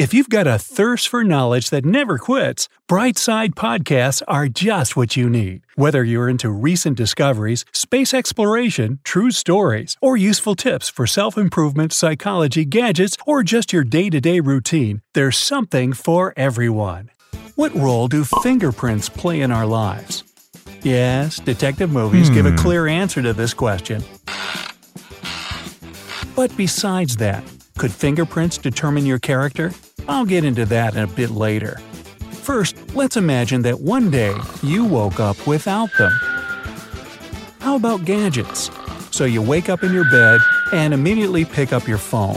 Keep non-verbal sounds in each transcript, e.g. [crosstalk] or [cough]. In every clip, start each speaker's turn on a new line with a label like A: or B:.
A: If you've got a thirst for knowledge that never quits, Brightside Podcasts are just what you need. Whether you're into recent discoveries, space exploration, true stories, or useful tips for self improvement, psychology, gadgets, or just your day to day routine, there's something for everyone. What role do fingerprints play in our lives? Yes, detective movies
B: Hmm.
A: give a clear answer to this question. But besides that, could fingerprints determine your character? I'll get into that a bit later. First, let's imagine that one day you woke up without them. How about gadgets? So you wake up in your bed and immediately pick up your phone.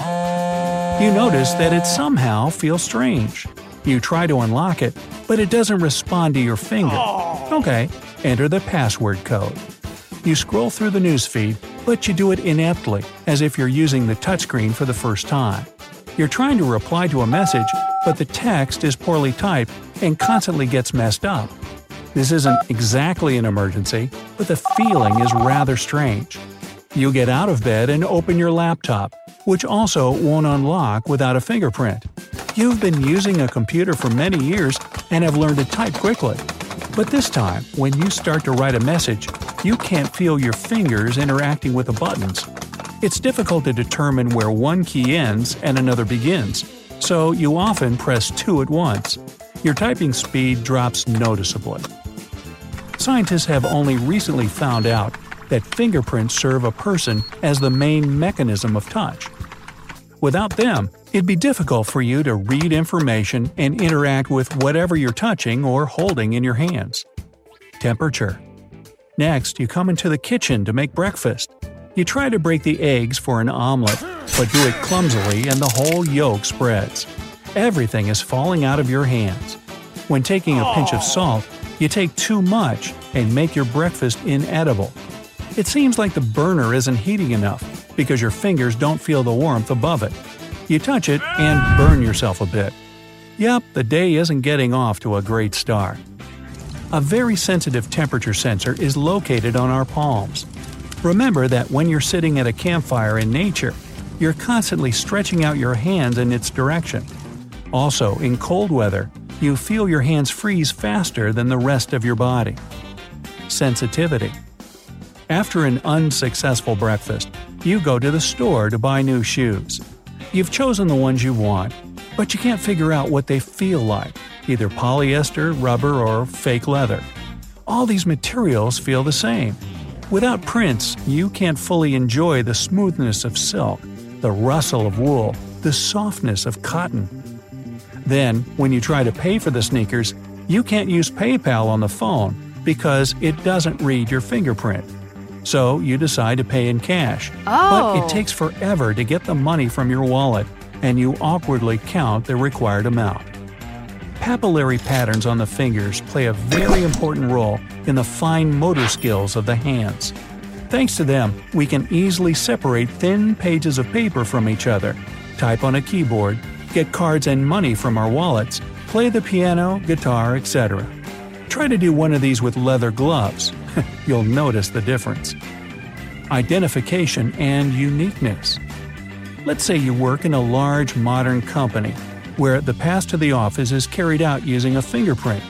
A: You notice that it somehow feels strange. You try to unlock it, but it doesn't respond to your finger. Okay, enter the password code. You scroll through the newsfeed, but you do it ineptly, as if you're using the touchscreen for the first time. You're trying to reply to a message, but the text is poorly typed and constantly gets messed up. This isn't exactly an emergency, but the feeling is rather strange. You get out of bed and open your laptop, which also won't unlock without a fingerprint. You've been using a computer for many years and have learned to type quickly. But this time, when you start to write a message, you can't feel your fingers interacting with the buttons. It's difficult to determine where one key ends and another begins, so you often press two at once. Your typing speed drops noticeably. Scientists have only recently found out that fingerprints serve a person as the main mechanism of touch. Without them, it'd be difficult for you to read information and interact with whatever you're touching or holding in your hands. Temperature. Next, you come into the kitchen to make breakfast. You try to break the eggs for an omelet, but do it clumsily and the whole yolk spreads. Everything is falling out of your hands. When taking a pinch of salt, you take too much and make your breakfast inedible. It seems like the burner isn't heating enough because your fingers don't feel the warmth above it. You touch it and burn yourself a bit. Yep, the day isn't getting off to a great start. A very sensitive temperature sensor is located on our palms. Remember that when you're sitting at a campfire in nature, you're constantly stretching out your hands in its direction. Also, in cold weather, you feel your hands freeze faster than the rest of your body. Sensitivity. After an unsuccessful breakfast, you go to the store to buy new shoes. You've chosen the ones you want, but you can't figure out what they feel like either polyester, rubber, or fake leather. All these materials feel the same. Without prints, you can't fully enjoy the smoothness of silk, the rustle of wool, the softness of cotton. Then, when you try to pay for the sneakers, you can't use PayPal on the phone because it doesn't read your fingerprint. So you decide to pay in cash. But
C: Oh.
A: it takes forever to get the money from your wallet, and you awkwardly count the required amount. Papillary patterns on the fingers play a very important role in the fine motor skills of the hands. Thanks to them, we can easily separate thin pages of paper from each other, type on a keyboard, get cards and money from our wallets, play the piano, guitar, etc. Try to do one of these with leather gloves. [laughs] You'll notice the difference. Identification and uniqueness. Let's say you work in a large modern company where the pass to the office is carried out using a fingerprint.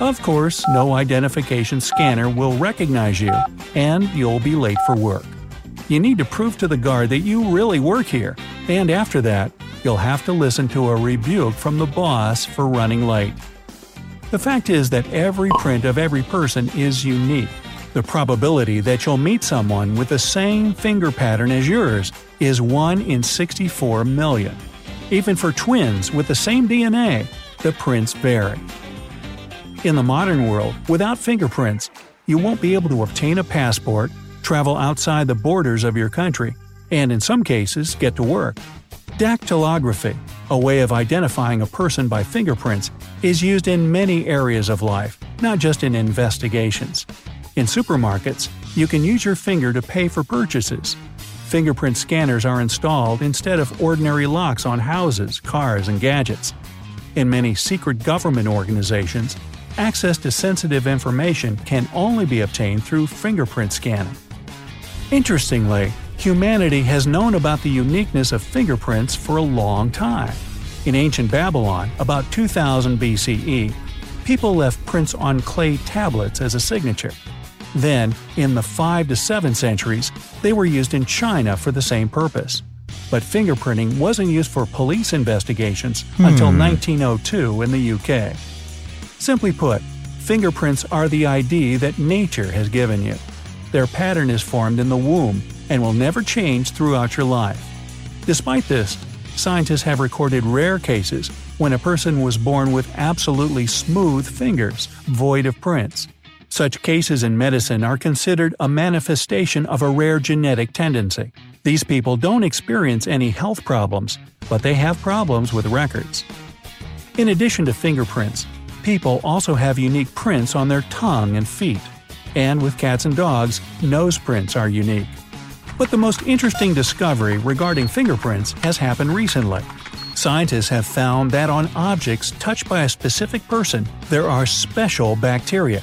A: Of course, no identification scanner will recognize you, and you'll be late for work. You need to prove to the guard that you really work here, and after that, you'll have to listen to a rebuke from the boss for running late. The fact is that every print of every person is unique. The probability that you'll meet someone with the same finger pattern as yours is 1 in 64 million. Even for twins with the same DNA, the prints vary. In the modern world, without fingerprints, you won't be able to obtain a passport, travel outside the borders of your country, and in some cases, get to work. Dactylography, a way of identifying a person by fingerprints, is used in many areas of life, not just in investigations. In supermarkets, you can use your finger to pay for purchases. Fingerprint scanners are installed instead of ordinary locks on houses, cars, and gadgets. In many secret government organizations, access to sensitive information can only be obtained through fingerprint scanning. Interestingly, humanity has known about the uniqueness of fingerprints for a long time. In ancient Babylon, about 2000 BCE, people left prints on clay tablets as a signature. Then, in the 5 to 7 centuries, they were used in China for the same purpose. But fingerprinting wasn't used for police investigations hmm. until 1902 in the UK. Simply put, fingerprints are the ID that nature has given you. Their pattern is formed in the womb and will never change throughout your life. Despite this, scientists have recorded rare cases when a person was born with absolutely smooth fingers, void of prints. Such cases in medicine are considered a manifestation of a rare genetic tendency. These people don't experience any health problems, but they have problems with records. In addition to fingerprints, people also have unique prints on their tongue and feet. And with cats and dogs, nose prints are unique. But the most interesting discovery regarding fingerprints has happened recently. Scientists have found that on objects touched by a specific person, there are special bacteria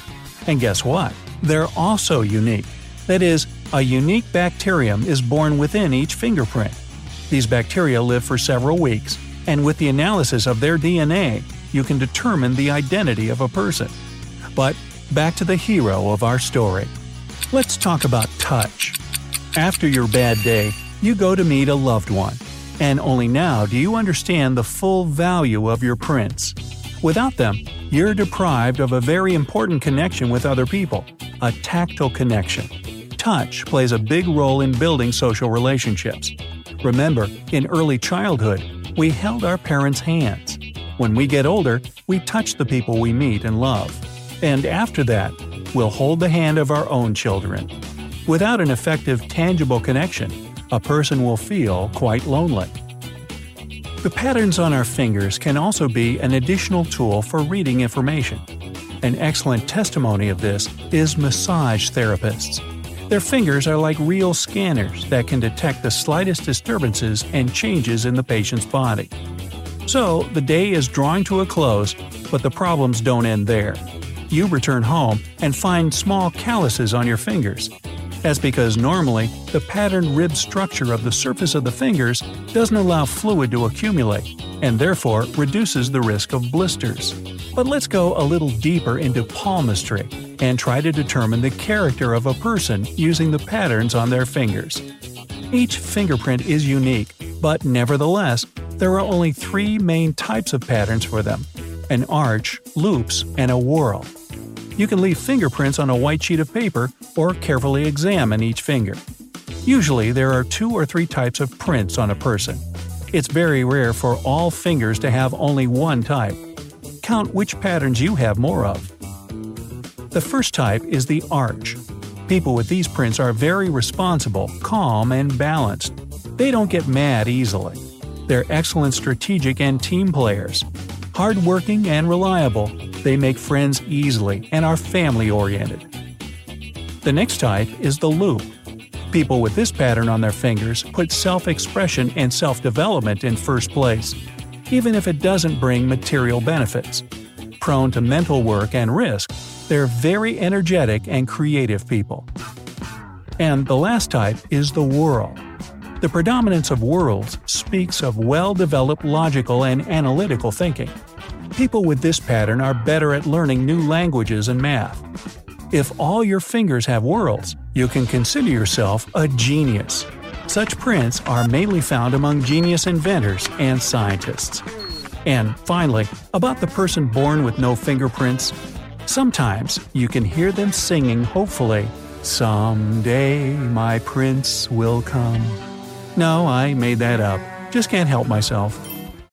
A: and guess what? They're also unique. That is, a unique bacterium is born within each fingerprint. These bacteria live for several weeks, and with the analysis of their DNA, you can determine the identity of a person. But back to the hero of our story. Let's talk about touch. After your bad day, you go to meet a loved one, and only now do you understand the full value of your prints. Without them, you're deprived of a very important connection with other people a tactile connection. Touch plays a big role in building social relationships. Remember, in early childhood, we held our parents' hands. When we get older, we touch the people we meet and love. And after that, we'll hold the hand of our own children. Without an effective, tangible connection, a person will feel quite lonely. The patterns on our fingers can also be an additional tool for reading information. An excellent testimony of this is massage therapists. Their fingers are like real scanners that can detect the slightest disturbances and changes in the patient's body. So, the day is drawing to a close, but the problems don't end there. You return home and find small calluses on your fingers, that's because normally, the patterned rib structure of the surface of the fingers doesn't allow fluid to accumulate, and therefore reduces the risk of blisters. But let's go a little deeper into palmistry and try to determine the character of a person using the patterns on their fingers. Each fingerprint is unique, but nevertheless, there are only three main types of patterns for them an arch, loops, and a whorl. You can leave fingerprints on a white sheet of paper or carefully examine each finger. Usually, there are two or three types of prints on a person. It's very rare for all fingers to have only one type. Count which patterns you have more of. The first type is the arch. People with these prints are very responsible, calm, and balanced. They don't get mad easily. They're excellent strategic and team players. Hardworking and reliable, they make friends easily and are family oriented. The next type is the loop. People with this pattern on their fingers put self expression and self development in first place, even if it doesn't bring material benefits. Prone to mental work and risk, they're very energetic and creative people. And the last type is the whorl. The predominance of whorls speaks of well developed logical and analytical thinking. People with this pattern are better at learning new languages and math. If all your fingers have whorls, you can consider yourself a genius. Such prints are mainly found among genius inventors and scientists. And finally, about the person born with no fingerprints, sometimes you can hear them singing hopefully, Someday my prince will come. No, I made that up. Just can't help myself.